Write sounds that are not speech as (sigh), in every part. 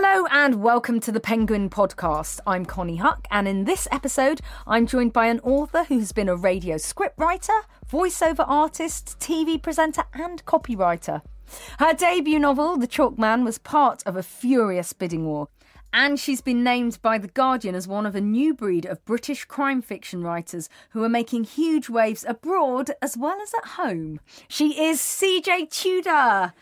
Hello and welcome to the Penguin Podcast. I'm Konnie Huq, and in this episode, I'm joined by an author who's been a radio scriptwriter, voiceover artist, TV presenter, and copywriter. Her debut novel, The Chalk Man, was part of a furious bidding war. And she's been named by The Guardian as one of a new breed of British crime fiction writers who are making huge waves abroad as well as at home. She is CJ Tudor.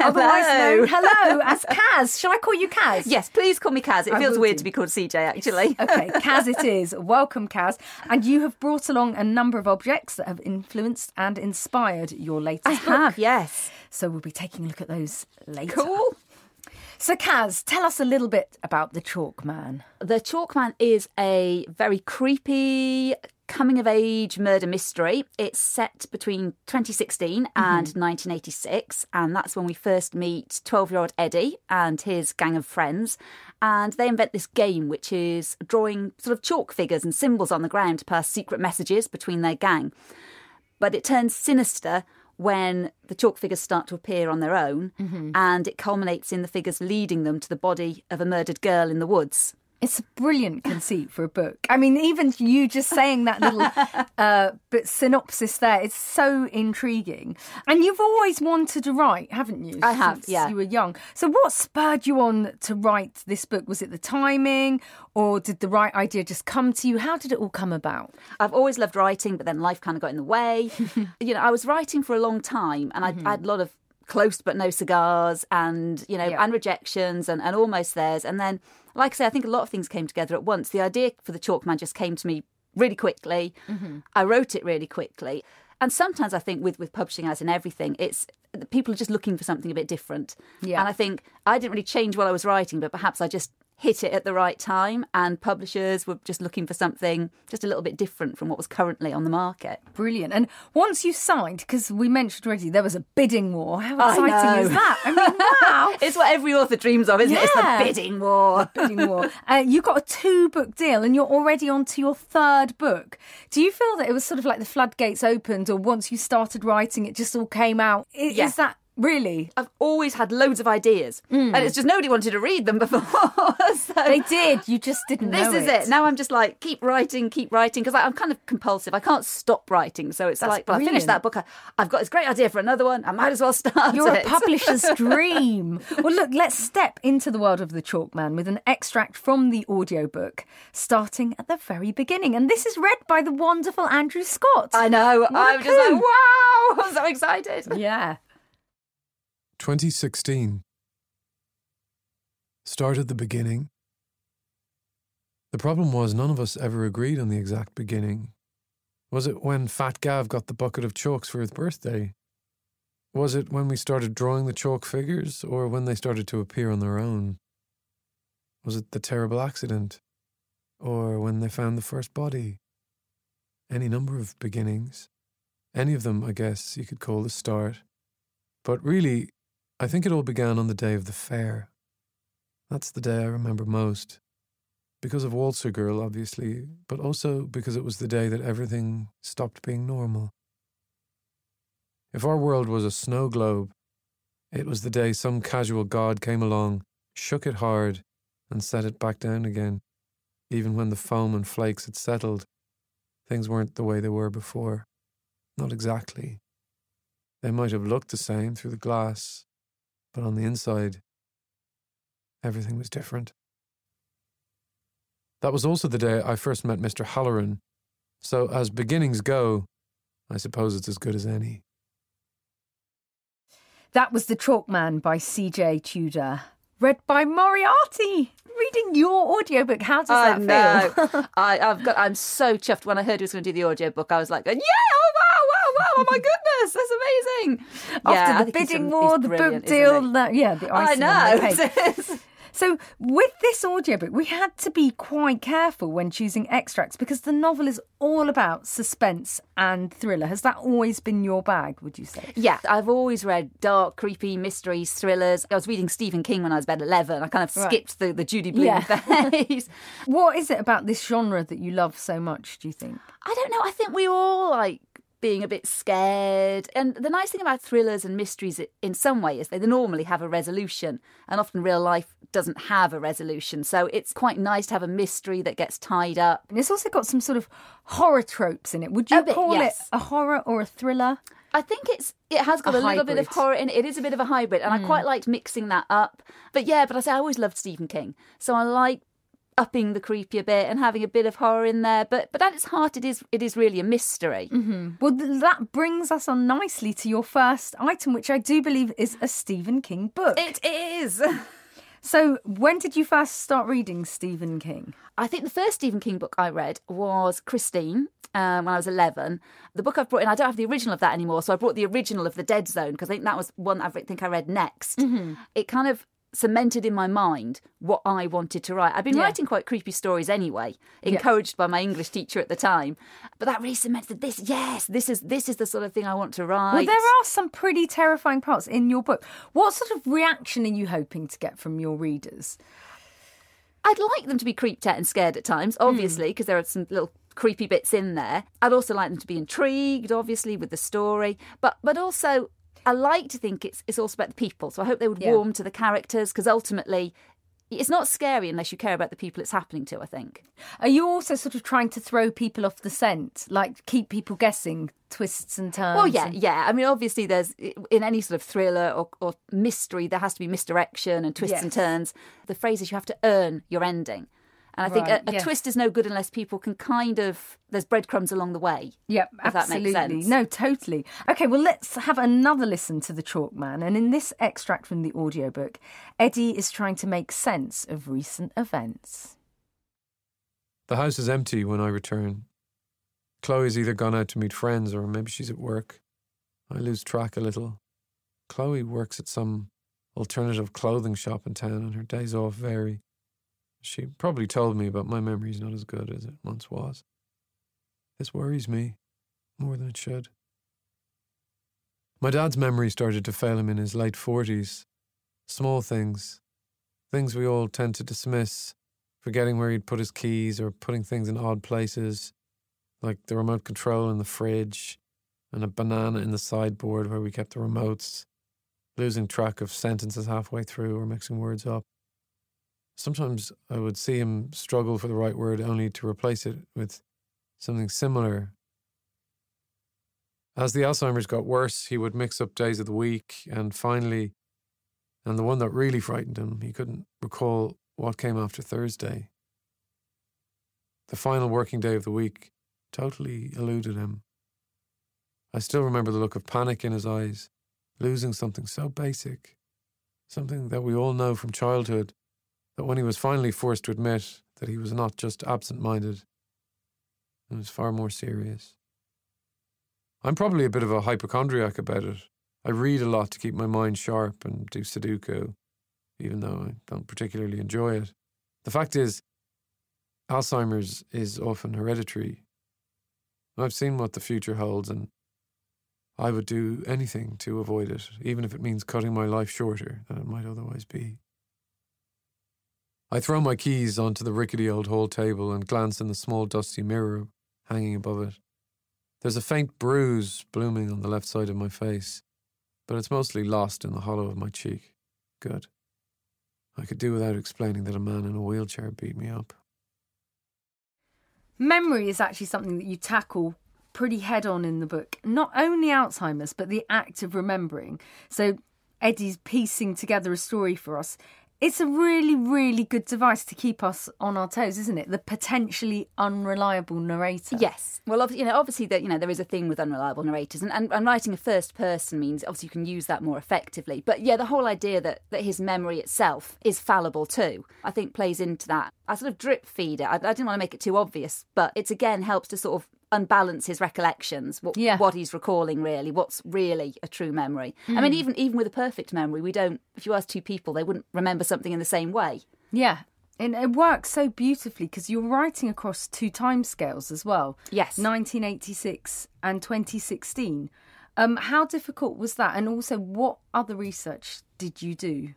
Otherwise known, hello, as (laughs) Kaz. Shall I call you Kaz? Yes, please call me Kaz. It I feels weird do. to be called CJ, actually. Okay, Kaz it (laughs) is. Welcome, Kaz. And you have brought along a number of objects that have influenced and inspired your latest I book. have, yes. So we'll be taking a look at those later. Cool. So, Kaz, tell us a little bit about the Chalk Man. The Chalk Man is a very creepy coming of age murder mystery. It's set between 2016 mm-hmm. and 1986, and that's when we first meet 12 year old Eddie and his gang of friends. And they invent this game which is drawing sort of chalk figures and symbols on the ground to pass secret messages between their gang. But it turns sinister when the chalk figures start to appear on their own, mm-hmm. and it culminates in the figures leading them to the body of a murdered girl in the woods. It's a brilliant conceit for a book. I mean, even you just saying that little (laughs) uh, bit synopsis there, it's so intriguing. And you've always wanted to write, haven't you? I have, since yeah. You were young. So, what spurred you on to write this book? Was it the timing, or did the right idea just come to you? How did it all come about? I've always loved writing, but then life kind of got in the way. (laughs) you know, I was writing for a long time, and I, I had a lot of close but no cigars, and you know, Yeah. and rejections, and, and almost theirs. And then, like I say, I think a lot of things came together at once. The idea for the chalk man just came to me really quickly. Mm-hmm. I wrote it really quickly. And sometimes I think with, with publishing, as in everything, it's people are just looking for something a bit different. Yeah. And I think I didn't really change while I was writing, but perhaps I just hit it at the right time, and publishers were just looking for something just a little bit different from what was currently on the market. Brilliant. And once you signed, because we mentioned already there was a bidding war. How exciting is that? I mean, wow. (laughs) It's what every author dreams of, isn't it? It's Yeah. the bidding war. bidding war. Uh, you got a two book deal and you're already on to your third book. Do you feel that it was sort of like the floodgates opened, or once you started writing, it just all came out? Is, Yeah. that really? I've always had loads of ideas, hmm. and it's just nobody wanted to read them before. (laughs) so They did. You just didn't this is it. Now I'm just like keep writing, keep writing because I'm kind of compulsive. I can't stop writing, so it's That's like, well, I finished that book. I, I've got this great idea for another one. I might as well start. You're a it. publisher's (laughs) dream. Well, look, let's step into the world of the Chalk Man with an extract from the audiobook, starting at the very beginning. And this is read by the wonderful Andrew Scott. I know. What a I'm just like wow. (laughs) I'm so excited. yeah. 2016. Start at the beginning. The problem was none of us ever agreed on the exact beginning. Was it when Fat Gav got the bucket of chalks for his birthday? Was it when we started drawing the chalk figures, or when they started to appear on their own? Was it the terrible accident? Or when they found the first body? Any number of beginnings. Any of them, I guess, you could call the start. But really, I think it all began on the day of the fair. That's the day I remember most. Because of Waltzer Girl, obviously, but also because it was the day that everything stopped being normal. If our world was a snow globe, it was the day some casual god came along, shook it hard, and set it back down again. Even when the foam and flakes had settled, things weren't the way they were before. Not exactly. They might have looked the same through the glass, but on the inside, everything was different. That was also the day I first met Mr. Halloran, so as beginnings go, I suppose it's as good as any. That was The Chalk Man by CJ Tudor, read by Moriarty. Reading your audiobook, how does I that feel? know. (laughs) I, I've got. I'm so chuffed when I heard he was going to do the audiobook. I was like, yeah, oh wow, wow, wow, oh my goodness, that's amazing. Yeah, After the bidding war, the book deal, he? that, yeah, the ice. I icing the (laughs) know. So, with this audiobook, we had to be quite careful when choosing extracts because the novel is all about suspense and thriller. Has that always been your bag, would you say? Yeah, I've always read dark, creepy mysteries, thrillers. I was reading Stephen King when I was about 11. I kind of Right. skipped the, the Judy Blume Yeah. phase. (laughs) What is it about this genre that you love so much, do you think? I don't know. I think we all like being a bit scared. And the nice thing about thrillers and mysteries in some way is they normally have a resolution, and often real life doesn't have a resolution. So it's quite nice to have a mystery that gets tied up. And it's also got some sort of horror tropes in it. Would you bit, call yes. it a horror or a thriller? I think it's it has got A a, little bit of. Hmm. horror in it. It is a bit of a hybrid, and I quite liked mixing that up. But yeah, but I say I always loved Stephen King, so I like upping the creepy a bit and having a bit of horror in there. But but at its heart, it is it is really a mystery. Well, th- that brings us on nicely to your first item, which I do believe is a Stephen King book. It is. (laughs) so, when did you first start reading Stephen King? I think the first Stephen King book I read was Christine um, when I was 11. The book I've brought in, I don't have the original of that anymore, so I brought the original of The Dead Zone because I think that was one I think I read next. It kind of cemented in my mind what I wanted to write. I've been Yeah. writing quite creepy stories anyway, encouraged by my English teacher at the time. But that really cemented this. Yes, this is this is the sort of thing I want to write. Well, there are some pretty terrifying parts in your book. What sort of reaction are you hoping to get from your readers? I'd like them to be creeped out and scared at times, hmm. obviously, because there are some little creepy bits in there. I'd also like them to be intrigued, obviously, with the story, but but also I like to think it's it's also about the people. So I hope they would Yeah. warm to the characters because ultimately. It's not scary unless you care about the people it's happening to, I think. Are you also sort of trying to throw people off the scent, like keep people guessing twists and turns? Well, yeah, and- yeah. I mean, obviously, there's in any sort of thriller or, or mystery, there has to be misdirection and twists and turns. The phrase is you have to earn your ending. And I think Right, a, a yes. twist is no good unless people can kind of, there's breadcrumbs along the way. Yep, if that makes absolutely. sense. No, totally. Okay, well, let's have another listen to the Chalk Man. And in this extract from the audiobook, Eddie is trying to make sense of recent events. The house is empty when I return. Chloe's either gone out to meet friends or maybe she's at work. I lose track a little. Chloe works at some alternative clothing shop in town and her days off vary. She probably told me, but my memory's not as good as it once was. This worries me more than it should. My dad's memory started to fail him in his late 40s. Small things, things we all tend to dismiss, forgetting where he'd put his keys or putting things in odd places, like the remote control in the fridge and a banana in the sideboard where we kept the remotes, losing track of sentences halfway through or mixing words up. Sometimes I would see him struggle for the right word only to replace it with something similar. As the Alzheimer's got worse, he would mix up days of the week, and finally, and the one that really frightened him, he couldn't recall what came after Thursday. The final working day of the week totally eluded him. I still remember the look of panic in his eyes, losing something so basic, something that we all know from childhood, that when he was finally forced to admit that he was not just absent minded, it was far more serious. I'm probably a bit of a hypochondriac about it. I read a lot to keep my mind sharp and do Sudoku, even though I don't particularly enjoy it. The fact is, Alzheimer's is often hereditary. I've seen what the future holds, and I would do anything to avoid it, even if it means cutting my life shorter than it might otherwise be. I throw my keys onto the rickety old hall table and glance in the small dusty mirror hanging above it. There's a faint bruise blooming on the left side of my face, but it's mostly lost in the hollow of my cheek. Good. I could do without explaining that a man in a wheelchair beat me up. Memory is actually something that you tackle pretty head on in the book. Not only Alzheimer's, but the act of remembering. So Eddie's piecing together a story for us. It's a really, really good device to keep us on our toes, isn't it? The potentially unreliable narrator. Yes. Well, obvi- you know, obviously that you know there is a thing with unreliable narrators, and, and, and writing a first person means obviously you can use that more effectively. But yeah, the whole idea that that his memory itself is fallible too, I think plays into that. I sort of drip feed it. I, I didn't want to make it too obvious, but it's again helps to sort of unbalance his recollections. What, Yeah. what he's recalling really, what's really a true memory. I mean, even even with a perfect memory, we don't. If you ask two people, they wouldn't remember something in the same way. Yeah. And it works so beautifully because you're writing across two timescales as well. Yes. 1986 and 2016. Um, how difficult was that? And also, what other research did you do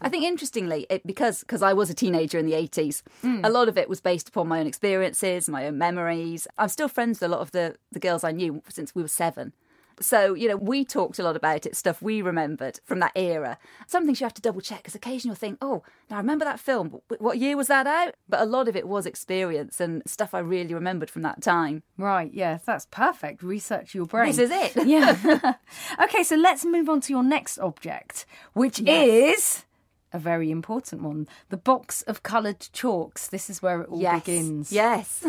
I think interestingly, it, because because I was a teenager in the 80s, Hmm. a lot of it was based upon my own experiences, my own memories. I'm still friends with a lot of the, the girls I knew since we were seven. So, you know, we talked a lot about it, stuff we remembered from that era. Some things you have to double check because occasionally you'll think, oh, now I remember that film. What year was that out? But a lot of it was experience and stuff I really remembered from that time. Right, yes, that's perfect. Research your brain. This is it. (laughs) Yeah. (laughs) okay, so let's move on to your next object, which is a very important one the box of coloured chalks. This is where it all yes. begins. Yes.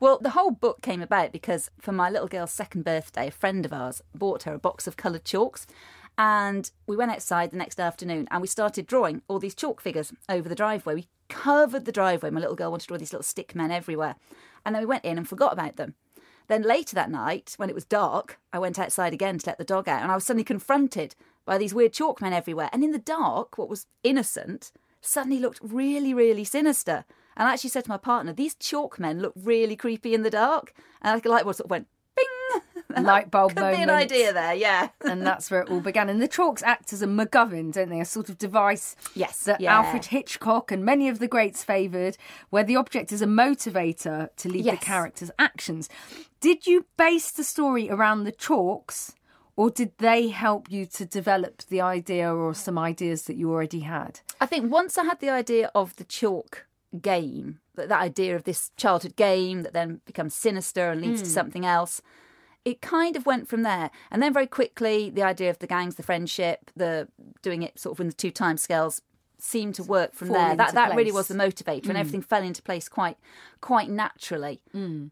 Well, the whole book came about because for my little girl's second birthday, a friend of ours bought her a box of coloured chalks. And we went outside the next afternoon and we started drawing all these chalk figures over the driveway. We covered the driveway. My little girl wanted to draw these little stick men everywhere. And then we went in and forgot about them. Then later that night, when it was dark, I went outside again to let the dog out and I was suddenly confronted by these weird chalk men everywhere. And in the dark, what was innocent suddenly looked really, really sinister. And I actually said to my partner, these chalk men look really creepy in the dark. And like a light bulb sort of went bing. (laughs) Light bulb moment. Could be an idea there, yeah. (laughs) and that's where it all began. And the chalks act as a MacGuffin, don't they? A sort of device Yes, that yeah. Alfred Hitchcock and many of the greats favoured, where the object is a motivator to lead Yes. the character's actions. Did you base the story around the chalks, or did they help you to develop the idea or some ideas that you already had? I think once I had the idea of the chalk game, that, that idea of this childhood game that then becomes sinister and leads to hmm. something else, it kind of went from there. And then very quickly, the idea of the gangs, the friendship, the doing it sort of in the two time scales seemed to work from Fall there. That that really was the motivator, and hmm. everything fell into place quite quite naturally. Hmm.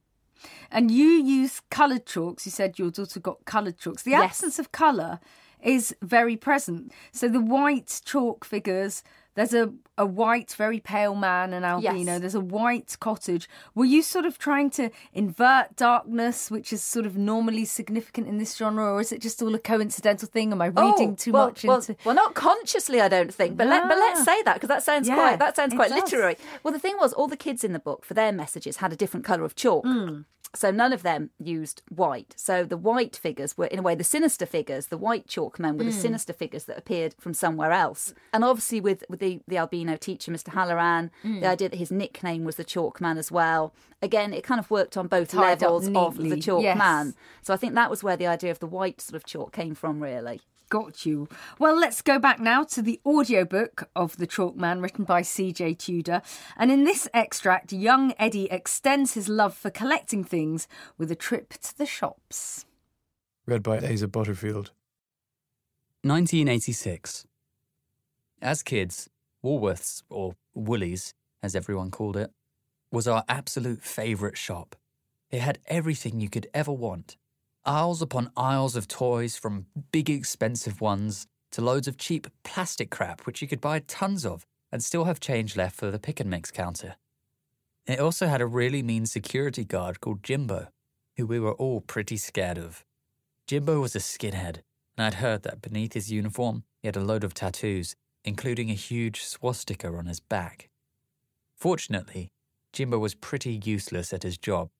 And you use coloured chalks. You said your daughter got coloured chalks. The Yes. absence of colour is very present. So the white chalk figures, there's a, a white, very pale man, an albino. Yes. There's a white cottage. Were you sort of trying to invert darkness, which is sort of normally significant in this genre, or is it just all a coincidental thing? Am I reading Oh, too well, much well, into? Well, not consciously, I don't think. But let, but let's Ah. say that because that sounds Yeah, quite that sounds it quite literary. Well, the thing was, all the kids in the book for their messages had a different colour of chalk. Hmm. So none of them used white. So the white figures were, in a way, the sinister figures. The white chalk men were Hmm. the sinister figures that appeared from somewhere else. And obviously, with with the, the albino teacher, Mr. Halloran, Hmm. the idea that his nickname was the chalk man as well. Again, it kind of worked on both Tied levels of the chalk yes. man. So I think that was where the idea of the white sort of chalk came from, really. Got you. Well, let's go back now to the audiobook of The Chalk Man, written by C.J. Tudor. And in this extract, young Eddie extends his love for collecting things with a trip to the shops. Read by Asa Butterfield. 1986. As kids, Woolworths, or Woolies, as everyone called it, was our absolute favourite shop. It had everything you could ever want aisles upon aisles of toys, from big expensive ones to loads of cheap plastic crap, which you could buy tons of and still have change left for the pick and mix counter. It also had a really mean security guard called Jimbo, who we were all pretty scared of. Jimbo was a skinhead, and I'd heard that beneath his uniform he had a load of tattoos, including a huge swastika on his back. Fortunately, Jimbo was pretty useless at his job.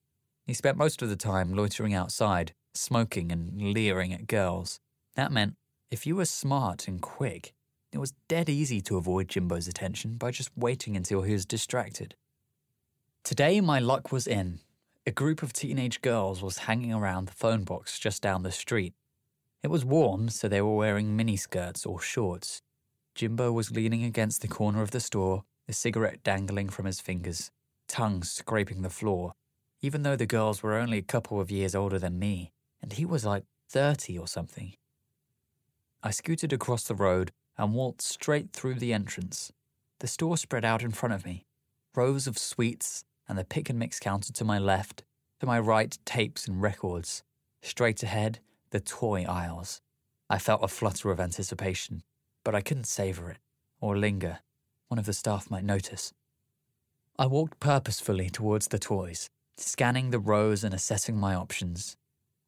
He spent most of the time loitering outside, smoking and leering at girls. That meant if you were smart and quick, it was dead easy to avoid Jimbo's attention by just waiting until he was distracted. Today, my luck was in. A group of teenage girls was hanging around the phone box just down the street. It was warm, so they were wearing miniskirts or shorts. Jimbo was leaning against the corner of the store, a cigarette dangling from his fingers, tongue scraping the floor, even though the girls were only a couple of years older than me, and he was like 30 or something. I scooted across the road and walked straight through the entrance. The store spread out in front of me, rows of sweets and the pick and mix counter to my left, to my right, tapes and records. Straight ahead, the toy aisles. I felt a flutter of anticipation, but I couldn't savor it or linger. One of the staff might notice. I walked purposefully towards the toys, scanning the rows and assessing my options.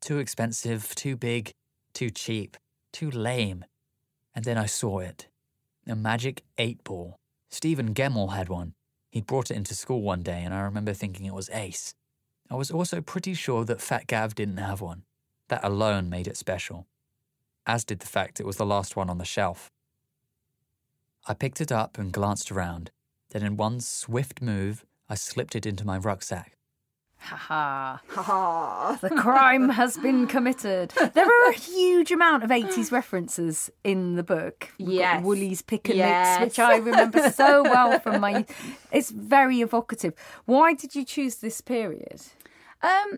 Too expensive, too big, too cheap, too lame. And then I saw it a magic eight ball. Stephen Gemmell had one. He'd brought it into school one day, and I remember thinking it was ace. I was also pretty sure that Fat Gav didn't have one. That alone made it special, as did the fact it was the last one on the shelf. I picked it up and glanced around. Then, in one swift move, I slipped it into my rucksack. Ha ha. Ha The crime has been committed. There are a huge amount of 80s references in the book. We've got Yes. Woolies pick and Yes. mix, which I remember so well from my. (laughs) It's very evocative. Why did you choose this period? Um,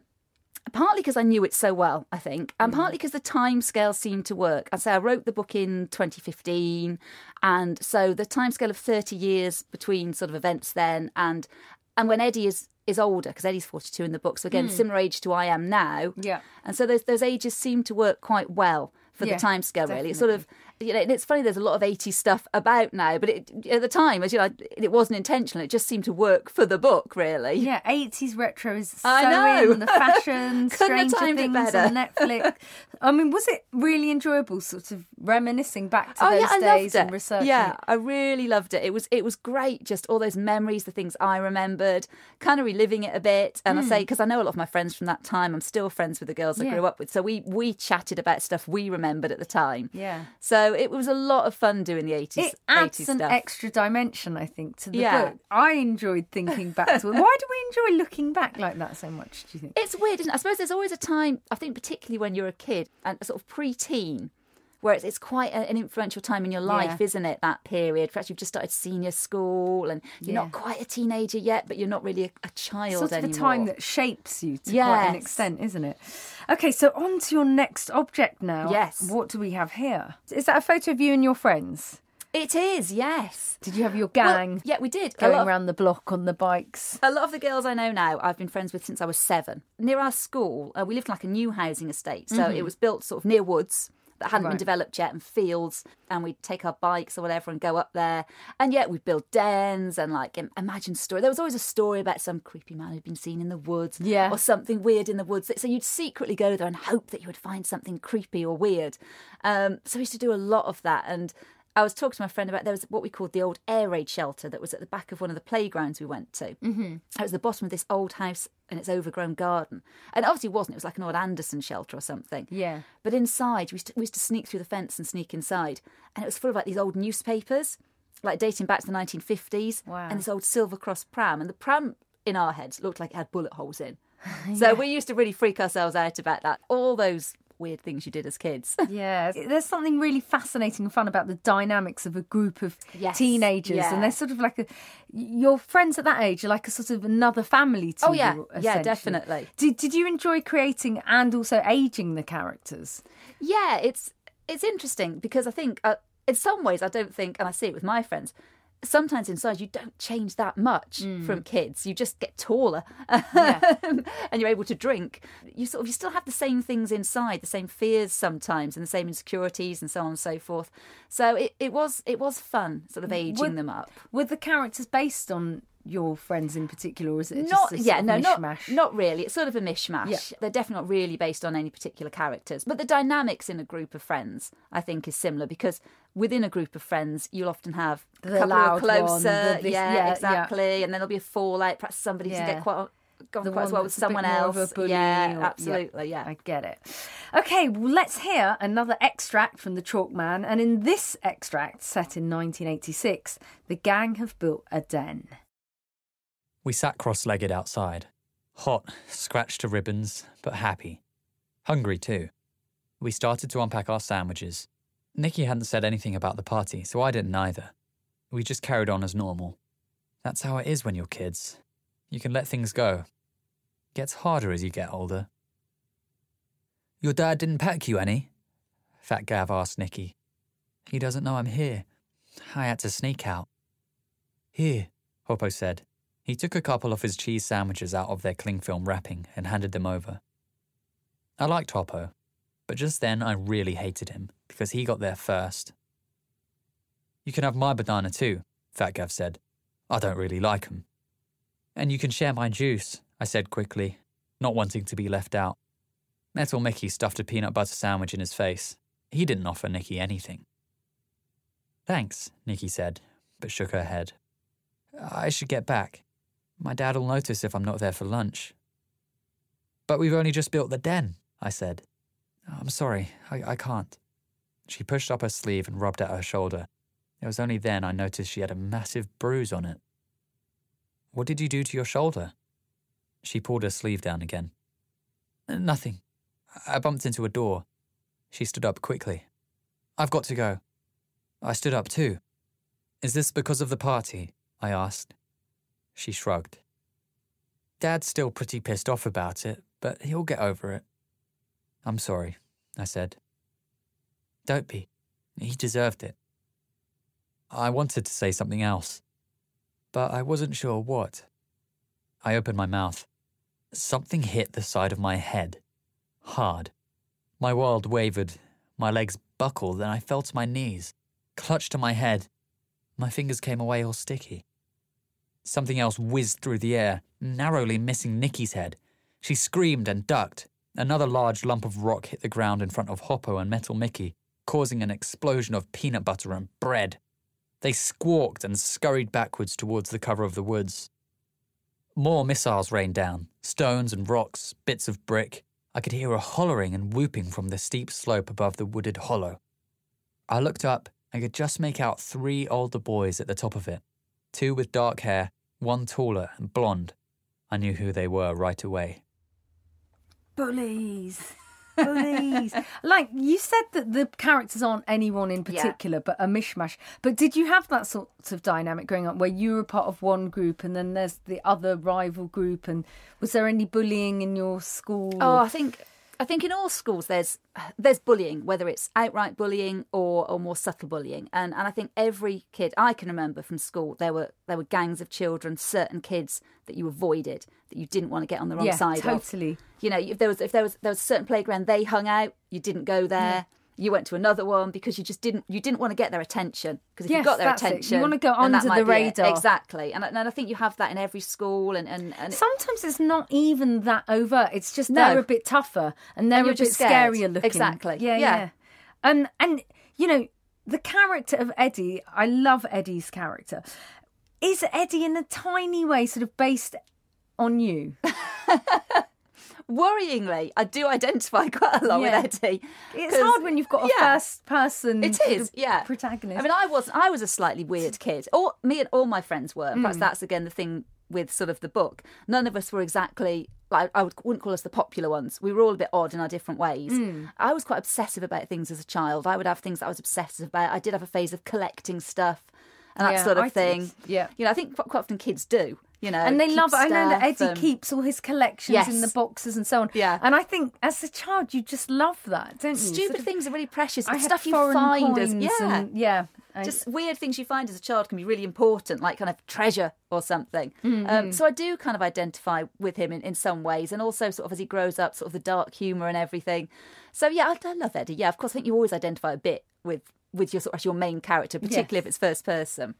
partly because I knew it so well, I think, and partly because the time scale seemed to work. I say I wrote the book in 2015, and so the time scale of 30 years between sort of events then and and when Eddie is is older because Eddie's 42 in the book, so again hmm. similar age to I am now. Yeah. and so those those ages seem to work quite well for Yeah, the time scale. Really, it's sort of. You know, and it's funny. There's a lot of 80s stuff about now, but it, at the time, as you know, it wasn't intentional. It just seemed to work for the book, really. Yeah, 80s retro is so I know. in. The fashion, (laughs) Stranger it Things on Netflix. I mean, was it really enjoyable, sort of reminiscing back to oh those yeah, I days loved and researching? Yeah, it? I really loved it. It was it was great. Just all those memories, the things I remembered, kind of reliving it a bit. And I say because I know a lot of my friends from that time. I'm still friends with the girls I Hmm. Yeah. grew up with. So we we chatted about stuff we remembered at the time. Yeah. So it was a lot of fun doing the 80s. It adds 80s an stuff. extra dimension, I think, to the Yeah. book. I enjoyed thinking back to it. (laughs) Why do we enjoy looking back like that so much, do you think? It's weird, isn't it? I suppose there's always a time, I think, particularly when you're a kid and a sort of pre teen, where it's, it's quite an influential time in your life, Yeah. isn't it? That period. Perhaps you've just started senior school and you're Yeah. not quite a teenager yet, but you're not really a, a child Sort of anymore. a time that shapes you to quite an extent, isn't it? Okay, so on to your next object now. Yes. What do we have here? Is that a photo of you and your friends? It is, yes. Did you have your Well, gang yeah, we did. Going of- around the block on the bikes? A lot of the girls I know now, I've been friends with since I was seven. Near our school, uh, we lived in like a new housing estate, so it was built sort of near woods that hadn't Right. been developed yet, and fields. And we'd take our bikes or whatever and go up there. And yet we'd build dens and like imagine story. There was always a story about some creepy man who'd been seen in the woods, Yeah. or something weird in the woods. So you'd secretly go there and hope that you would find something creepy or weird. Um, so we used to do a lot of that and. I was talking to my friend about there was what we called the old air raid shelter that was at the back of one of the playgrounds we went to. Mm-hmm. It was the bottom of this old house and its overgrown garden. And obviously it obviously wasn't, it was like an old Anderson shelter or something. Yeah. But inside, we used, to, we used to sneak through the fence and sneak inside. And it was full of like these old newspapers, like dating back to the 1950s. Wow. And this old Silver Cross pram. And the pram in our heads looked like it had bullet holes in. (laughs) So we used to really freak ourselves out about that. All those weird things you did as kids. (laughs) Yeah, there's something really fascinating and fun about the dynamics of a group of Yes, teenagers, yeah. and they're sort of like a. Your friends at that age are like a sort of another family to Oh, you. yeah. Yeah, definitely. Did Did you enjoy creating and also aging the characters? Yeah, it's it's interesting because I think uh, in some ways I don't think, and I see it with my friends. Sometimes inside you don't change that much mm. from kids. You just get taller, (laughs) and you're able to drink. You sort of you still have the same things inside, the same fears sometimes, and the same insecurities, and so on and so forth. So it, it was it was fun, sort of aging Would- them up. Were the characters based on your friends in particular, or is it not just a yeah no of not not really it's sort of a mishmash Yeah. they're definitely not really based on any particular characters but the dynamics in a group of friends i think is similar because within a group of friends you'll often have a The couple who are loud one, closer the this- yeah, yeah, yeah. exactly and then there'll be a fallout perhaps somebody doesn't Yeah. get quite gone The quite as well with that's a bit someone else a yeah or- absolutely yeah, I get it. Okay, well, let's hear another extract from the Chalk Man. And in this extract, set in 1986, the gang have built a den. We sat cross legged outside, hot, scratched to ribbons, but happy. Hungry too. We started to unpack our sandwiches. Nikki hadn't said anything about the party, so I didn't either. We just carried on as normal. That's how it is when you're kids. You can let things go. Gets harder as you get older. Your dad didn't pack you any? Fat Gav asked Nikki. He doesn't know I'm here. I had to sneak out. Here, Hoppo said. He took a couple of his cheese sandwiches out of their cling film wrapping and handed them over. I liked Hoppo, but just then I really hated him because he got there first. You can have my banana too, Fat Gav said. I don't really like 'em. And you can share my juice, I said quickly, not wanting to be left out. Metal Mickey stuffed a peanut butter sandwich in his face. He didn't offer Nikki anything. Thanks, Nikki said, but shook her head. I should get back. My dad'll notice if I'm not there for lunch. But we've only just built the den, I said. I'm sorry, I, I can't. She pushed up her sleeve and rubbed at her shoulder. It was only then I noticed she had a massive bruise on it. What did you do to your shoulder? She pulled her sleeve down again. Nothing. I bumped into a door. She stood up quickly. I've got to go. I stood up too. Is this because of the party? I asked. She shrugged. Dad's still pretty pissed off about it, but he'll get over it. I'm sorry, I said. Don't be. He deserved it. I wanted to say something else, but I wasn't sure what. I opened my mouth. Something hit the side of my head. Hard. My world wavered, my legs buckled, and I fell to my knees, clutched to my head. My fingers came away all sticky. Something else whizzed through the air, narrowly missing Nikki's head. She screamed and ducked. Another large lump of rock hit the ground in front of Hoppo and Metal Mickey, causing an explosion of peanut butter and bread. They squawked and scurried backwards towards the cover of the woods. More missiles rained down stones and rocks, bits of brick. I could hear a hollering and whooping from the steep slope above the wooded hollow. I looked up and could just make out three older boys at the top of it two with dark hair, one taller and blonde. I knew who they were right away. Bullies. Bullies. like you said that the characters aren't anyone in Yeah. particular, but a mishmash. But did you have that sort of dynamic growing up where you were part of one group and then there's the other rival group? And was there any bullying in your school? Oh, I think I think in all schools there's there's bullying, whether it's outright bullying or, or more subtle bullying. And and I think every kid I can remember from school there were there were gangs of children, certain kids that you avoided, that you didn't want to get on the wrong yeah, side of. totally. You know, if there was if there was there was a certain playground they hung out, you didn't go there. You went to another one because you just didn't you didn't want to get their attention because if Yes, you got their attention, it. You wanna go under the radar. exactly. And, I- and I think you have that in every school and and, and Sometimes it's not even that overt. It's just No. they're a bit tougher and they're And a bit just scared. scarier looking. Exactly. Yeah, Yeah. yeah. And and you know the character of Eddie. I love Eddie's character. Is Eddie in a tiny way sort of based on you? (laughs) worryingly, I do identify (laughs) quite a lot Yeah. with Eddie. It's hard when you've got a yeah. first person. It is, yeah. Protagonist. I mean, I was I was a slightly weird kid. All me and all my friends were. Perhaps that's again the thing with sort of the book. None of us were exactly like I would, wouldn't call us the popular ones. We were all a bit odd in our different ways. Hmm. I was quite obsessive about things as a child. I would have things that I was obsessive about. I did have a phase of collecting stuff and that Yeah, sort of I thing. did. Yeah. you know, I think quite often kids do. You know, and they love it. I know that Eddie and- keeps all his collections Yes. in the boxes and so on. Yeah. And I think as a child, you just love that, don't you? Stupid Sort of- things are really precious. I stuff you find as yeah, and- yeah. I- just weird things you find as a child can be really important, like kind of treasure or something. Mm-hmm. Um, so I do kind of identify with him in, in some ways, and also sort of as he grows up, sort of the dark humour and everything. So yeah, I, I love Eddie. Yeah, of course, I think you always identify a bit with with your sort of your main character, particularly if it's first person.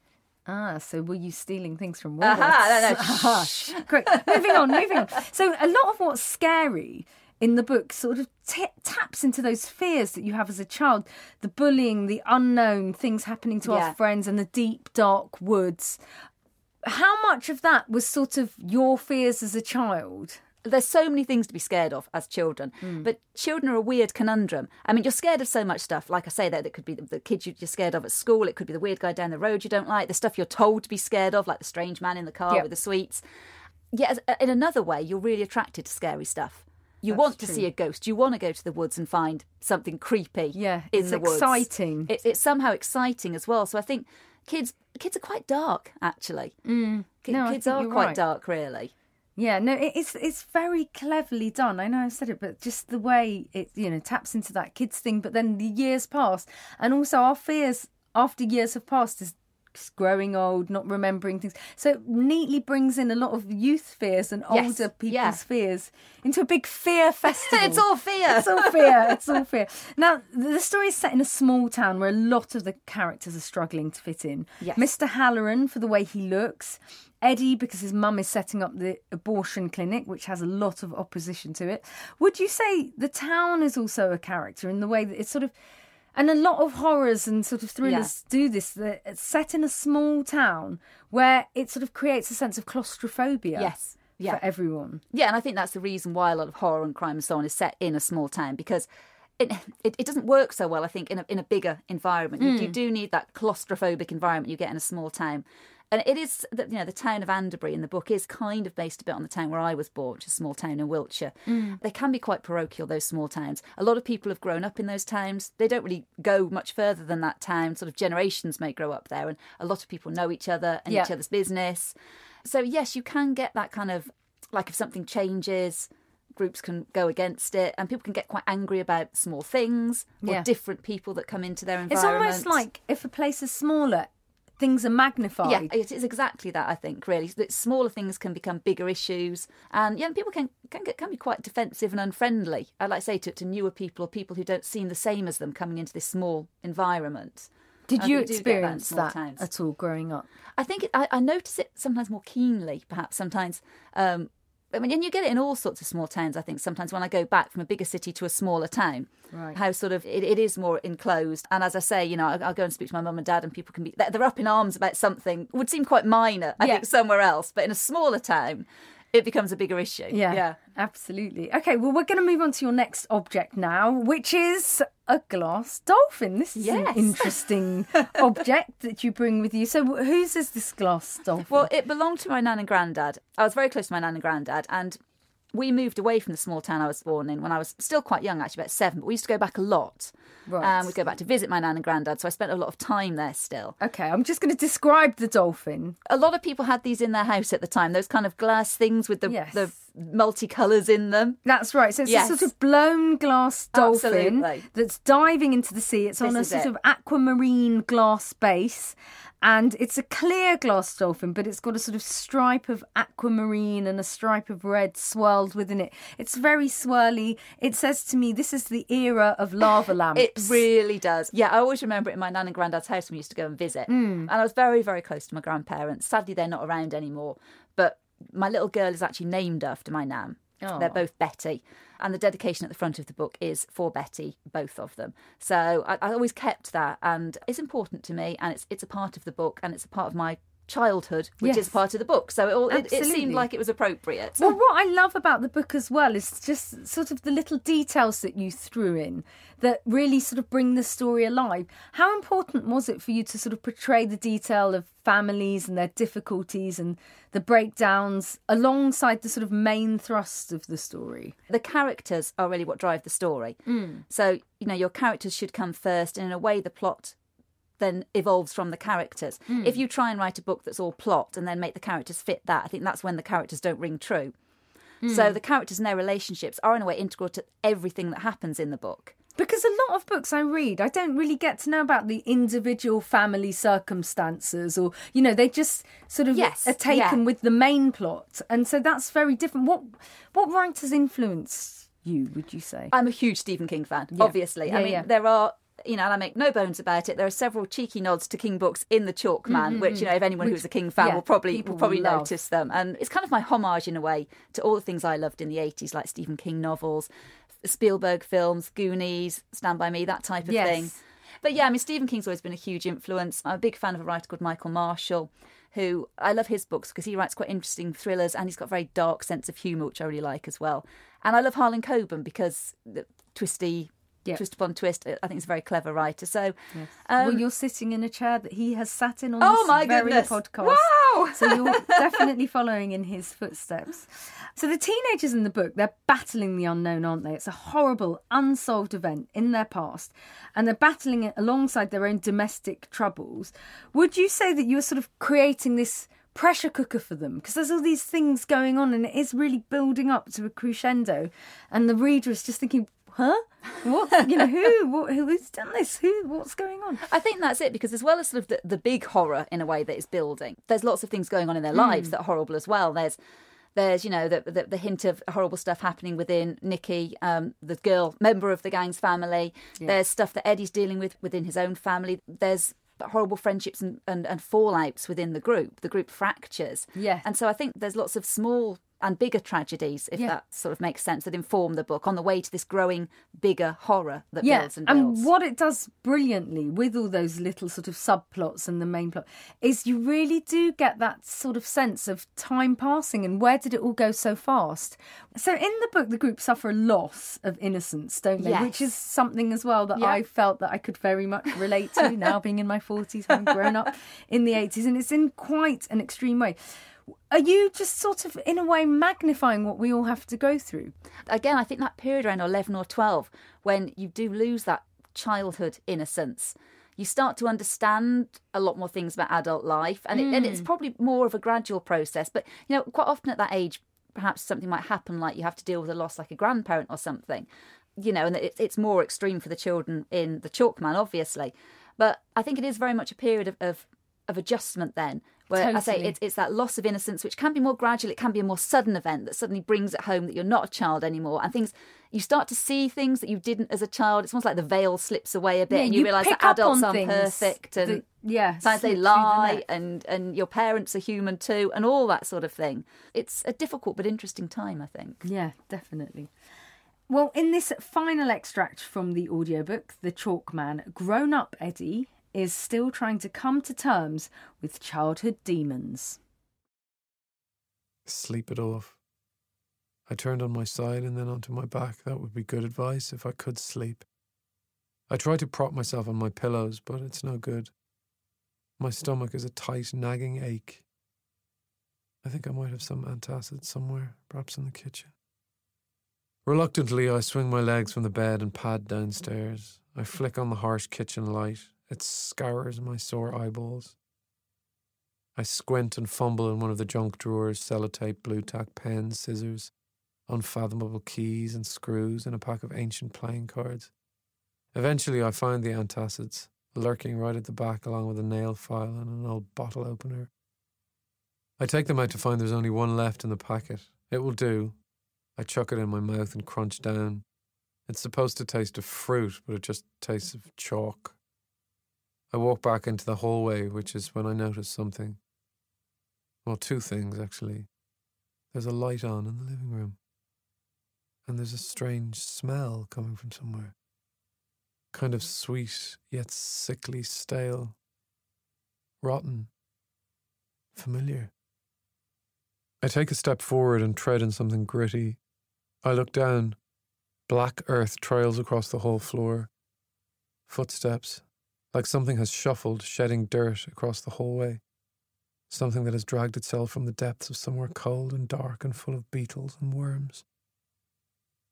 Ah, so were you stealing things from Aha, Woolworths? no, no, (laughs) Shh. Great. Moving on, moving on. (laughs) So a lot of what's scary in the book sort of t- taps into those fears that you have as a child the bullying the unknown things happening to Yeah. our friends and the deep dark woods how much of that was sort of your fears as a child there's so many things to be scared of as children, Hmm. but children are a weird conundrum. I mean, you're scared of so much stuff. Like I say, that it could be the, the kids you- you're scared of at school. It could be the weird guy down the road you don't like. The stuff you're told to be scared of, like the strange man in the car Yep. with the sweets. Yet, as- uh, in another way, you're really attracted to scary stuff. You want to see a ghost. You want to go to the woods and find something creepy. Yeah, in it's the woods. exciting. It, it's somehow exciting as well. So I think kids kids are quite dark actually. Mm. No, I kids are quite right. dark, really. Yeah, no, it's it's very cleverly done. I know I said it, but just the way it you know taps into that kids thing. But then the years pass, and also our fears after years have passed is just growing old, not remembering things. So it neatly brings in a lot of youth fears and Yes, older people's yeah. fears into a big fear (laughs) festival. It's all fear. It's all fear. It's all fear. Now, the story is set in a small town where a lot of the characters are struggling to fit in. Yes. Mr. Halloran, for the way he looks. Eddie, because his mum is setting up the abortion clinic, which has a lot of opposition to it. Would you say the town is also a character in the way that it's sort of. And a lot of horrors and sort of thrillers do this. That it's set in a small town where it sort of creates a sense of claustrophobia. Yes. Yeah. For everyone. Yeah, and I think that's the reason why a lot of horror and crime and so on is set in a small town because it, it, it doesn't work so well, I think, in a, in a bigger environment. You, you do hmm. need that claustrophobic environment you get in a small town. And it is, that you know, the town of Anderbury in the book is kind of based a bit on the town where I was born, which is a small town in Wiltshire. Mm. They can be quite parochial, those small towns. A lot of people have grown up in those towns. They don't really go much further than that town. Sort of generations may grow up there, and a lot of people know each other and Yeah. each other's business. So, yes, you can get that kind of, like if something changes, groups can go against it and people can get quite angry about small things or Yeah. different people that come into their environment. It's almost like if a place is smaller, things are magnified. yeah, it is exactly that. I think really that smaller things can become bigger issues, and yeah, people can can get can be quite defensive and unfriendly. I like to say to, to newer people or people who don't seem the same as them coming into this small environment. Did I you think we do get that experience that, at all growing up? I think it, I, I notice it sometimes more keenly, perhaps sometimes. Um, I mean, and you get it in all sorts of small towns. I think sometimes when I go back from a bigger city to a smaller town, Right. how sort of it, it is more enclosed. And as I say, you know, I, I'll go and speak to my mum and dad, and people can be they're, they're up in arms about something would seem quite minor, I Yeah. think, somewhere else, but in a smaller town, it becomes a bigger issue. Yeah, yeah. absolutely. Okay, well, we're going to move on to your next object now, which is a glass dolphin. This is Yes. an interesting (laughs) object that you bring with you. So, whose is this glass dolphin? Well, it belonged to my nan and granddad. I was very close to my nan and granddad, and we moved away from the small town I was born in when I was still quite young, actually, about seven. But we used to go back a lot. Right. And we'd go back to visit my nan and granddad, so I spent a lot of time there still. okay, I'm just going to describe the dolphin. A lot of people had these in their house at the time, those kind of glass things with the, Yes. the multicolours in them. That's right. So it's Yes. a sort of blown glass dolphin Absolutely. that's diving into the sea. It's on a sort it. of aquamarine glass base. And it's a clear glass dolphin, but it's got a sort of stripe of aquamarine and a stripe of red swirled within it. It's very swirly. It says to me, this is the era of lava (laughs) lamps. It really does. Yeah, I always remember it in my nan and granddad's house when we used to go and visit. Hmm. And I was very, very close to my grandparents. Sadly, they're not around anymore. My little girl is actually named after my nan. Oh. They're both Betty. And the dedication at the front of the book is for Betty, both of them. So I, I always kept that, and it's important to me, and it's it's a part of the book, and it's a part of my childhood, which Yes. is part of the book. So it, all, it, it seemed like it was appropriate. Well, what I love about the book as well is just sort of the little details that you threw in that really sort of bring the story alive. How important was it for you to sort of portray the detail of families and their difficulties and the breakdowns alongside the sort of main thrust of the story? the characters are really what drive the story. Hmm. So, you know, your characters should come first, and in a way, the plot then evolves from the characters. If hmm. you try and write a book that's all plot and then make the characters fit that, I think that's when the characters don't ring true. So hmm. the characters and their relationships are in a way integral to everything that happens in the book. Because a lot of books I read, I don't really get to know about the individual family circumstances, or you know, they just sort of Yes, are taken yeah. with the main plot, and so that's very different. What what writers influenced you? Would you say? I'm a huge Stephen King fan, obviously. Yeah, I mean, yeah. there are, you know, and I make no bones about it. There are several cheeky nods to King books in the Chalk Man, mm-hmm, which you know, if mm-hmm. anyone who's a King fan yeah, will probably will probably love. notice them. And it's kind of my homage in a way to all the things I loved in the 80s, like Stephen King novels, Spielberg films, Goonies, Stand by Me, that type of Yes. thing. But yeah, I mean, Stephen King's always been a huge influence. I'm a big fan of a writer called Michael Marshall, who I love his books because he writes quite interesting thrillers and he's got a very dark sense of humour, which I really like as well. And I love Harlan Coben because the twisty, Yeah. twist upon twist, I think he's a very clever writer. So, um, well, you're sitting in a chair that he has sat in on Oh, this my very goodness. podcast. Wow! So you're (laughs) definitely following in his footsteps. So the teenagers in the book, they're battling the unknown, aren't they? It's a horrible, unsolved event in their past, and they're battling it alongside their own domestic troubles. Would you say that you were sort of creating this pressure cooker for them? Because there's all these things going on, and it is really building up to a crescendo, and the reader is just thinking, "Huh? What? You know, who? What, who's done this? Who? What's going on?" I think that's it because as well as sort of the, the big horror in a way that is building, there's lots of things going on in their Hmm. lives that are horrible as well. There's there's you know the, the the hint of horrible stuff happening within Nikki, um, the girl member of the gang's family. There's stuff that Eddie's dealing with within his own family. There's horrible friendships and, and, and fallouts within the group. The group fractures. Yeah. And so I think there's lots of small and bigger tragedies, if Yeah. that sort of makes sense, that inform the book on the way to this growing bigger horror that yeah, builds and builds. And what it does brilliantly with all those little sort of subplots and the main plot is you really do get that sort of sense of time passing and where did it all go so fast. So in the book, the group suffer a loss of innocence, don't they? Which is something as well that Yeah. I felt that I could very much relate to now, being in my forties, having grown up in the eighties, and it's in quite an extreme way. Are you just sort of, in a way, magnifying what we all have to go through? Again, I think that period around 11 or 12, when you do lose that childhood innocence, you start to understand a lot more things about adult life. And, it, and it's hmm. probably more of a gradual process. But, you know, quite often at that age, perhaps something might happen, like you have to deal with a loss like a grandparent or something, you know, and it, it's more extreme for the children in the chalk man obviously. But I think it is very much a period of, of, of adjustment then. Where I say it's, it's that loss of innocence, which can be more gradual. It can be a more sudden event that suddenly brings it home that you're not a child anymore, and things you start to see things that you didn't as a child. It's almost like the veil slips away a bit, and you, realise that adults aren't perfect, and that- yeah, sometimes they the lie, and and your parents are human too, and all that sort of thing. It's a difficult but interesting time, I think. Yeah, definitely. Well, in this final extract from the audiobook, The Chalk Man, grown up Eddie is still trying to come to terms with childhood demons. Sleep it off. I turned on my side and then onto my back. That would be good advice if I could sleep. I try to prop myself on my pillows, but it's no good. My stomach is a tight, nagging ache. I think I might have some antacid somewhere, perhaps in the kitchen. Reluctantly, I swing my legs from the bed and pad downstairs. I flick on the harsh kitchen light. It scours my sore eyeballs. I squint and fumble in one of the junk drawers, sellotape, Blu Tack pens, scissors, unfathomable keys and screws, and a pack of ancient playing cards. Eventually, I find the antacids, lurking right at the back along with a nail file and an old bottle opener. I take them out to find there's only one left in the packet. It will do. I chuck it in my mouth and crunch down. It's supposed to taste of fruit, but it just tastes of chalk. I walk back into the hallway, which is when I notice something. Well, two things, actually. There's a light on in the living room, and there's a strange smell coming from somewhere. Kind of sweet, yet sickly stale. Rotten. Familiar. I take a step forward and tread in something gritty. I look down. Black earth trails across the whole floor. Footsteps, like something has shuffled, shedding dirt across the hallway. Something that has dragged itself from the depths of somewhere cold and dark and full of beetles and worms.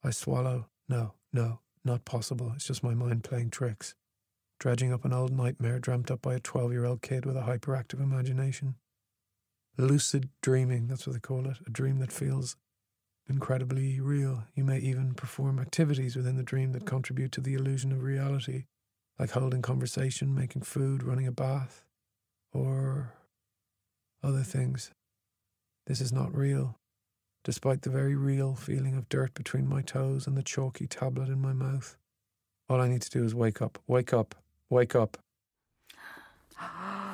I swallow. No, no, not possible. It's just my mind playing tricks. Dredging up an old nightmare dreamt up by a 12 year old kid with a hyperactive imagination. Lucid dreaming, that's what they call it. A dream that feels incredibly real. You may even perform activities within the dream that contribute to the illusion of reality, like holding conversation, making food, running a bath, or other things. This is not real, despite the very real feeling of dirt between my toes and the chalky tablet in my mouth. All I need to do is wake up, wake up, wake up.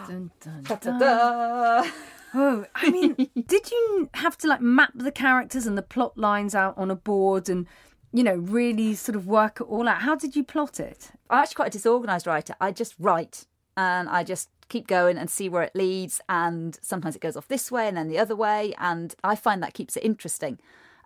Dun, dun, Da, dun. da. Oh, I mean, (laughs) did you have to like map the characters and the plot lines out on a board and, you know, really sort of work it all out? How did you plot it? I'm actually quite a disorganized writer. I just write and I just keep going and see where it leads. And sometimes it goes off this way and then the other way. And I find that keeps it interesting.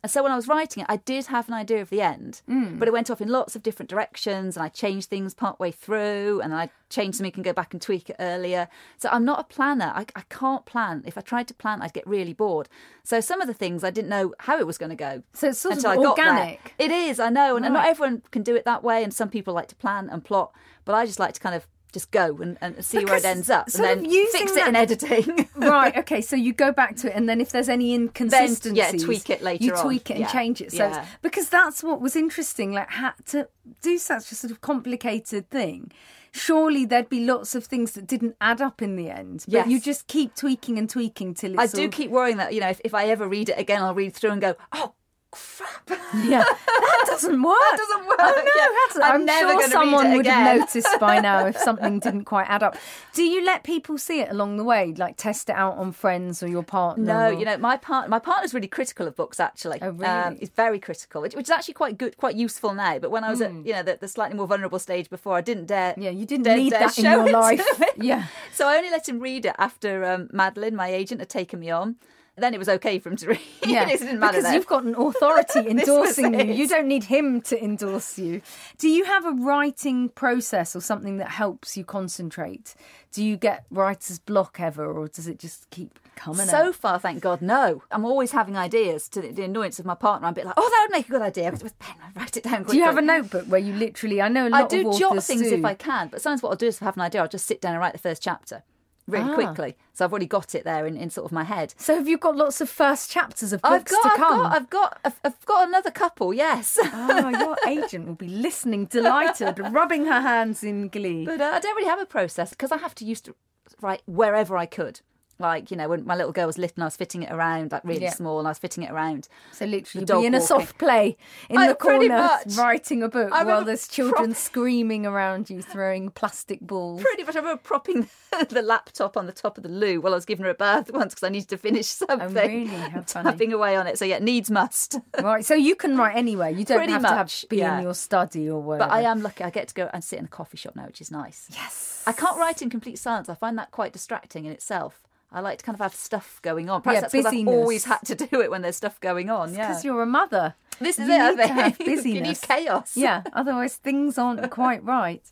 And so when I was writing it, I did have an idea of the end, hmm. but it went off in lots of different directions. And I changed things partway through and I changed something and go back and tweak it earlier. So I'm not a planner. I, I can't plan. If I tried to plan, I'd get really bored. So some of the things I didn't know how it was going to go. So it's sort of organic. It is, I know, and, and not everyone can do it that way. And some people like to plan and plot, but I just like to kind of just go and, and see where it ends up, and then fix that- it in editing. (laughs) right. Okay. So you go back to it, and then if there's any inconsistencies, you tweak it later You on. tweak it and Yeah. change it. So Yeah. because that's what was interesting, like had to do such a sort of complicated thing. Surely there'd be lots of things that didn't add up in the end. But Yes. you just keep tweaking and tweaking till it's I it's do all- keep worrying that you know if, if I ever read it again, I'll read through and go, oh. Crap. (laughs) Yeah, that doesn't work. That doesn't work. Oh no, Yeah. that's, I'm I'm, never sure someone would have noticed by (laughs) now if something didn't quite add up. Do you let people see it along the way, like test it out on friends or your partner? No, or- you know, my part my partner's really critical of books. Actually, Oh, really? he's very critical, which, which is actually quite good, quite useful now. But when I was Hmm. at you know the, the slightly more vulnerable stage before, I didn't dare. Yeah, you didn't dare- need dare that in show your life. Yeah. (laughs) So I only let him read it after um, Madeline, my agent, had taken me on. Then it was okay for him to read. (laughs) Yeah, it didn't matter because then. you've got an (laughs) authority endorsing you. You don't need him to endorse you. Do you have a writing process or something that helps you concentrate? Do you get writer's block ever, or does it just keep coming So out? far, thank God, no. I'm always having ideas to the, annoyance of my partner. I'm a bit like, oh, that would make a good idea. With pen, I write it down quickly. Do you have a notebook where you literally? I know a lot I do jot things do. if I can, but sometimes what I'll do is if I have an idea, I'll just sit down and write the first chapter really Ah. quickly. So I've already got it there in, in sort of my head. So have you got lots of first chapters of books got, to I've come? got, I've got, I've, I've got another couple. Yes, Oh, your (laughs) agent will be listening, delighted, rubbing her hands in glee. but uh, I don't really have a process because I have to used to write wherever I could. Like you know, when my little girl was little, and I was fitting it around like really Yeah. small, and I was fitting it around. So literally, be in a soft play in I- the corner, much. writing a book I while there's children prop- screaming around you, throwing plastic balls. Pretty much, I remember propping (laughs) the laptop on the top of the loo while I was giving her a bath (laughs) once because I needed to finish (laughs) oh, something. Oh, really? How funny. Tapping away on it. So yeah, needs must. Right, so you can write anywhere. You don't Pretty have to have much, be yeah. in your study or whatever. But I am lucky. I get to go and sit in a coffee shop now, which is nice. Yes. I can't write in complete silence. I find that quite distracting in itself. I like to kind of have stuff going on. Perhaps Yeah, that's because I've always had to (laughs) do it when there's stuff going on. Yeah, Because you're a mother. this is you it. Need to have think. (laughs) you need chaos. (laughs) Yeah, otherwise things aren't quite right.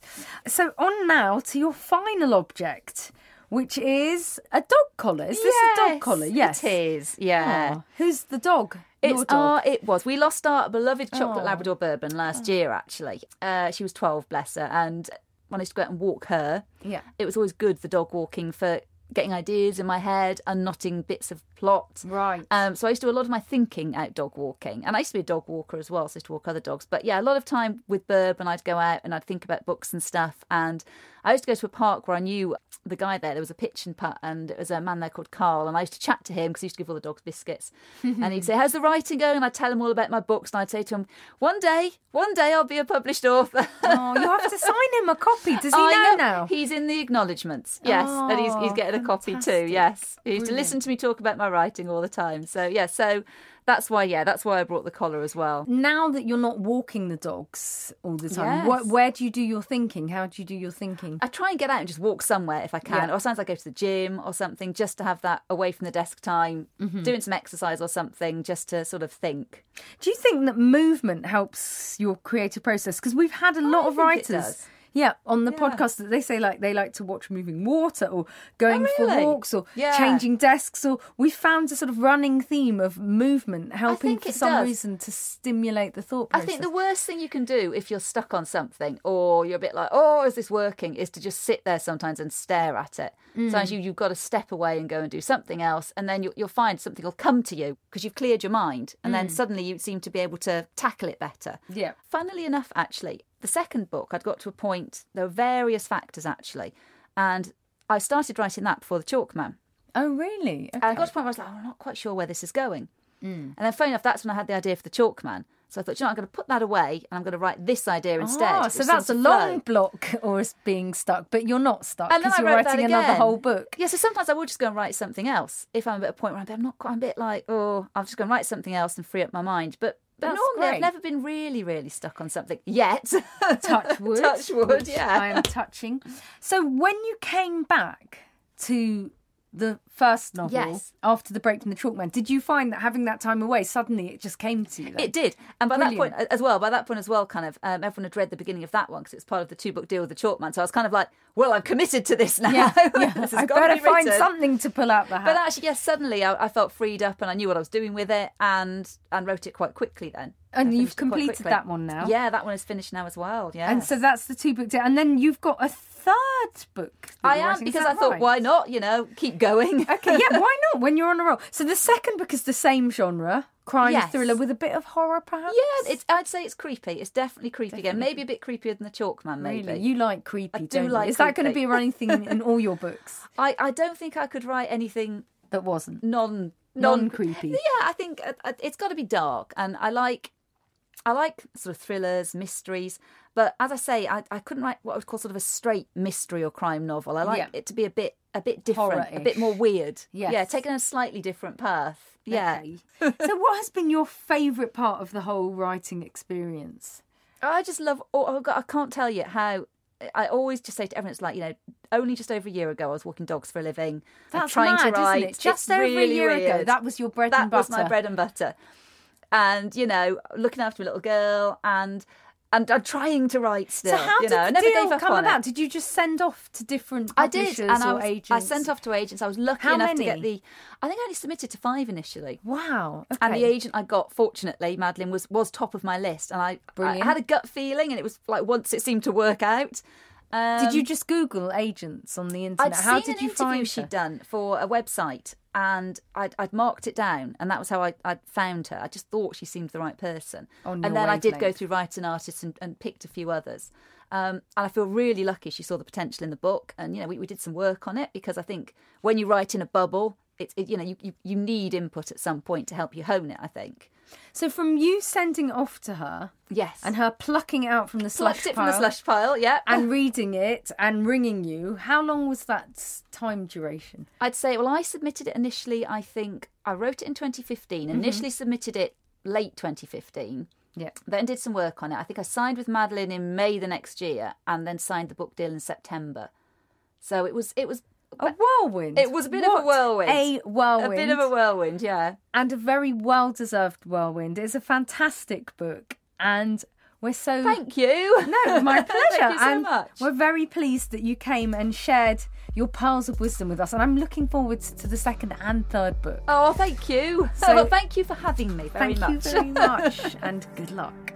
So on now to your final object, which is a dog collar. Is this a dog collar? Yes. it is. Yeah. Who's the dog? It's uh, it was. We lost our beloved chocolate Oh. Labrador Bourbon last year. Actually, uh, she was twelve, bless her, and when I used to go out and walk her, Yeah. it was always good the dog walking for getting ideas in my head, unknotting bits of plot. Right. Um, so I used to do a lot of my thinking out dog walking, and I used to be a dog walker as well. So I used to walk other dogs. But yeah, a lot of time with Burb, and I'd go out and I'd think about books and stuff. And I used to go to a park where I knew the guy there. There was a pitch and putt, and it was a man there called Carl. And I used to chat to him because he used to give all the dogs biscuits. (laughs) and he'd say, "How's the writing going?" And I'd tell him all about my books, and I'd say to him, "One day, one day, I'll be a published author." Oh, you have to sign him a copy. Does he (laughs) I know, now? He's in the acknowledgements. Yes, and he's he's Oh, getting a copy too. Yes, he used to listen to me talk about my writing all the time. So yeah, so that's why yeah, that's why I brought the collar as well. Now that you're not walking the dogs all the time, Yes. wh- where do you do your thinking? How do you do your thinking? I try and get out and just walk somewhere if I can, Yeah. or sometimes I go to the gym or something just to have that away from the desk time, Mm-hmm. doing some exercise or something just to sort of think. Do you think that movement helps your creative process? Because we've had a lot I of writers. Yeah, on the Yeah. podcast they say like they like to watch moving water or going Oh, for walks or Yeah. changing desks or we found a sort of running theme of movement helping for some does. reason to stimulate the thought process. I think the worst thing you can do if you're stuck on something or you're a bit like, oh, is this working? Is to just sit there sometimes and stare at it. Mm. Sometimes you, you've got to step away and go and do something else. And then you, you'll find something will come to you because you've cleared your mind. And then suddenly you seem to be able to tackle it better. Mm. Yeah. Funnily enough, actually, the second book, I'd got to a point, there were various factors actually. And I started writing that before The Chalk Man. Oh really? And I got to a point where I was like, oh, I'm not quite sure where this is going. And then, funny enough, that's when I had the idea for the Chalk Man. So I thought, you know, I'm going to put that away and I'm going to write this idea instead. Ah, which so that's a long block (laughs) or it's being stuck, but you're not stuck because you're writing another whole book. Yeah, so sometimes I will just go and write something else. If I'm at a point where I'm, I'm not quite, I'm a bit like, oh, I'm just going to write something else and free up my mind. But but That's normally great. I've never been really, really stuck on something yet. (laughs) Touch wood. Touch wood, yeah. I am touching. So when you came back to the first novel Yes. after the break from the Chalk Man, did you find that having that time away, suddenly it just came to you? Then? It did, and by that point as well, by that point as well, kind of um, everyone had read the beginning of that one because it's part of the two book deal with the Chalk Man. So I was kind of like, well, I'm committed to this now. Yeah, (laughs) yeah. This has I got to better be find something to pull out the hat. But actually, yes, suddenly I, I felt freed up and I knew what I was doing with it, and and wrote it quite quickly. Then, And you've finished it quite completed that one now? Yeah, that one is finished now as well. Yeah, and so that's the two book deal. And then you've got a third book. I am because I thought, why not? You know, keep going. (laughs) Okay, yeah, why not? When you're on a roll. So the second book is the same genre, crime Yes. thriller with a bit of horror, perhaps. Yeah, it's. I'd say it's creepy. It's definitely creepy again. Maybe a bit creepier than the Chalk Man. Maybe. Really, you like creepy, I do like Is that going to be a running theme in (laughs) all your books? I I don't think I could write anything That wasn't. non non creepy. Yeah, I think uh, uh, it's got to be dark, and I like I like sort of thrillers, mysteries. But as I say, I, I couldn't write what I would call sort of a straight mystery or crime novel. I like Yeah. it to be a bit a bit different, a Horror-ish. bit more weird. Yes. Yeah, taking a slightly different path. Yeah. Okay. (laughs) so, what has been your favourite part of the whole writing experience? I just love. Oh, oh God, I can't tell you how. I always just say to everyone, it's like you know, only just over a year ago, I was walking dogs for a living. I'm That's trying mad, to write. Just It's over really a year ago, that was your bread that and butter. That was my bread and butter. And you know, looking after a little girl, and and I'm trying to write still. So, how you did know, I the never deal come about? It. Did you just send off to different I did, and I, was, agents? I sent off to agents. I was lucky How enough to get the. I think I only submitted to five initially. Wow. Okay. And the agent I got, fortunately, Madeline was was top of my list, and I, I had a gut feeling, and it was like once it seemed to work out. Um, did you just Google agents on the internet? I'd How seen did an you interview find she'd her? done for a website, and I'd, I'd marked it down, and that was how I, I'd found her. I just thought she seemed the right person, On and then I did go through writing artists and, and picked a few others. Um, and I feel really lucky she saw the potential in the book, and you know we, we did some work on it because I think when you write in a bubble, it's it, you know you, you you need input at some point to help you hone it. I think. So, from you sending it off to her Yes. and her plucking it out from the slush Plucked it pile from the slush pile. Yeah. and (laughs) reading it and ringing you, how long was that time duration? I'd say, well, I submitted it initially, I think, I wrote it in 2015, Mm-hmm. initially submitted it late 2015, Yeah. then did some work on it. I think I signed with Madeline in May the next year and then signed the book deal in September. So it was, it was, A whirlwind. it was a bit of a whirlwind. A whirlwind. A bit of a whirlwind, yeah. and a very well deserved whirlwind. It's a fantastic book. And we're so. Thank you. No, my pleasure. (laughs) Thank you so and much. We're very pleased that you came and shared your pearls of wisdom with us. And I'm looking forward to the second and third book. Oh, thank you. So- well, thank you for having me very Thank much. you very much. (laughs) and good luck.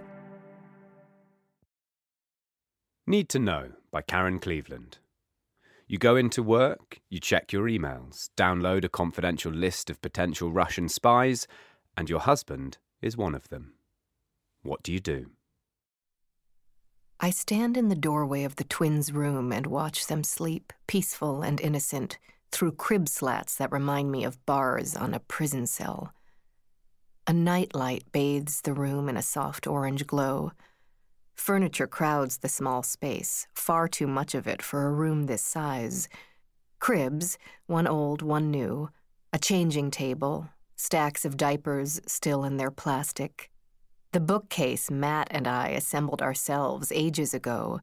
Need to Know by Karen Cleveland. You go into work, you check your emails, download a confidential list of potential Russian spies, and your husband is one of them. What do you do? I stand in the doorway of the twins' room and watch them sleep, peaceful and innocent, through crib slats that remind me of bars on a prison cell. A night light bathes the room in a soft orange glow. Furniture crowds the small space, far too much of it for a room this size. Cribs, one old, one new, a changing table, stacks of diapers still in their plastic. The bookcase Matt and I assembled ourselves ages ago.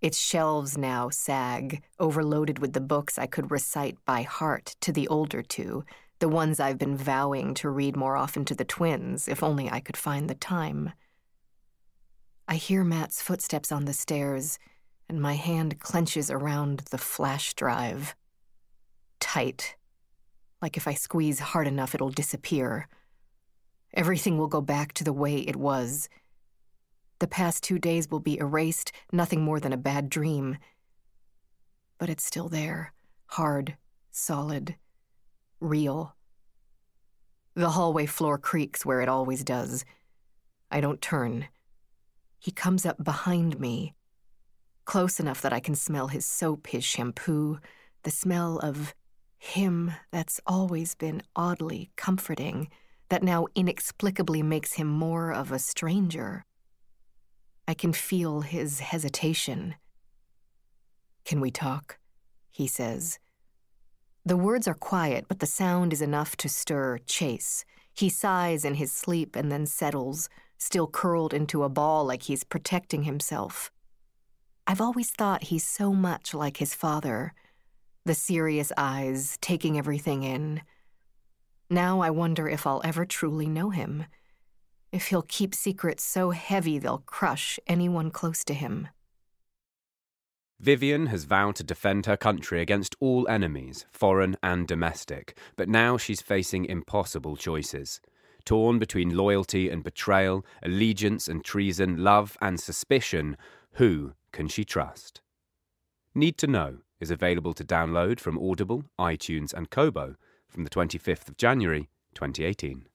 Its shelves now sag, overloaded with the books I could recite by heart to the older two, the ones I've been vowing to read more often to the twins, if only I could find the time. I hear Matt's footsteps on the stairs, and my hand clenches around the flash drive. Tight. Like if I squeeze hard enough, it'll disappear. Everything will go back to the way it was. The past two days will be erased, nothing more than a bad dream. But it's still there, hard, solid, real. The hallway floor creaks where it always does. I don't turn. He comes up behind me, close enough that I can smell his soap, his shampoo, the smell of him that's always been oddly comforting that now inexplicably makes him more of a stranger. I can feel his hesitation. Can we talk? He says. The words are quiet, but the sound is enough to stir Chase. He sighs in his sleep and then settles, still curled into a ball like he's protecting himself. I've always thought he's so much like his father the serious eyes, taking everything in. Now I wonder if I'll ever truly know him, if he'll keep secrets so heavy they'll crush anyone close to him. Vivian has vowed to defend her country against all enemies, foreign and domestic, but now she's facing impossible choices. Torn between loyalty and betrayal, allegiance and treason, love and suspicion, who can she trust? Need to Know is available to download from Audible, iTunes, and Kobo from the 25th of January 2018.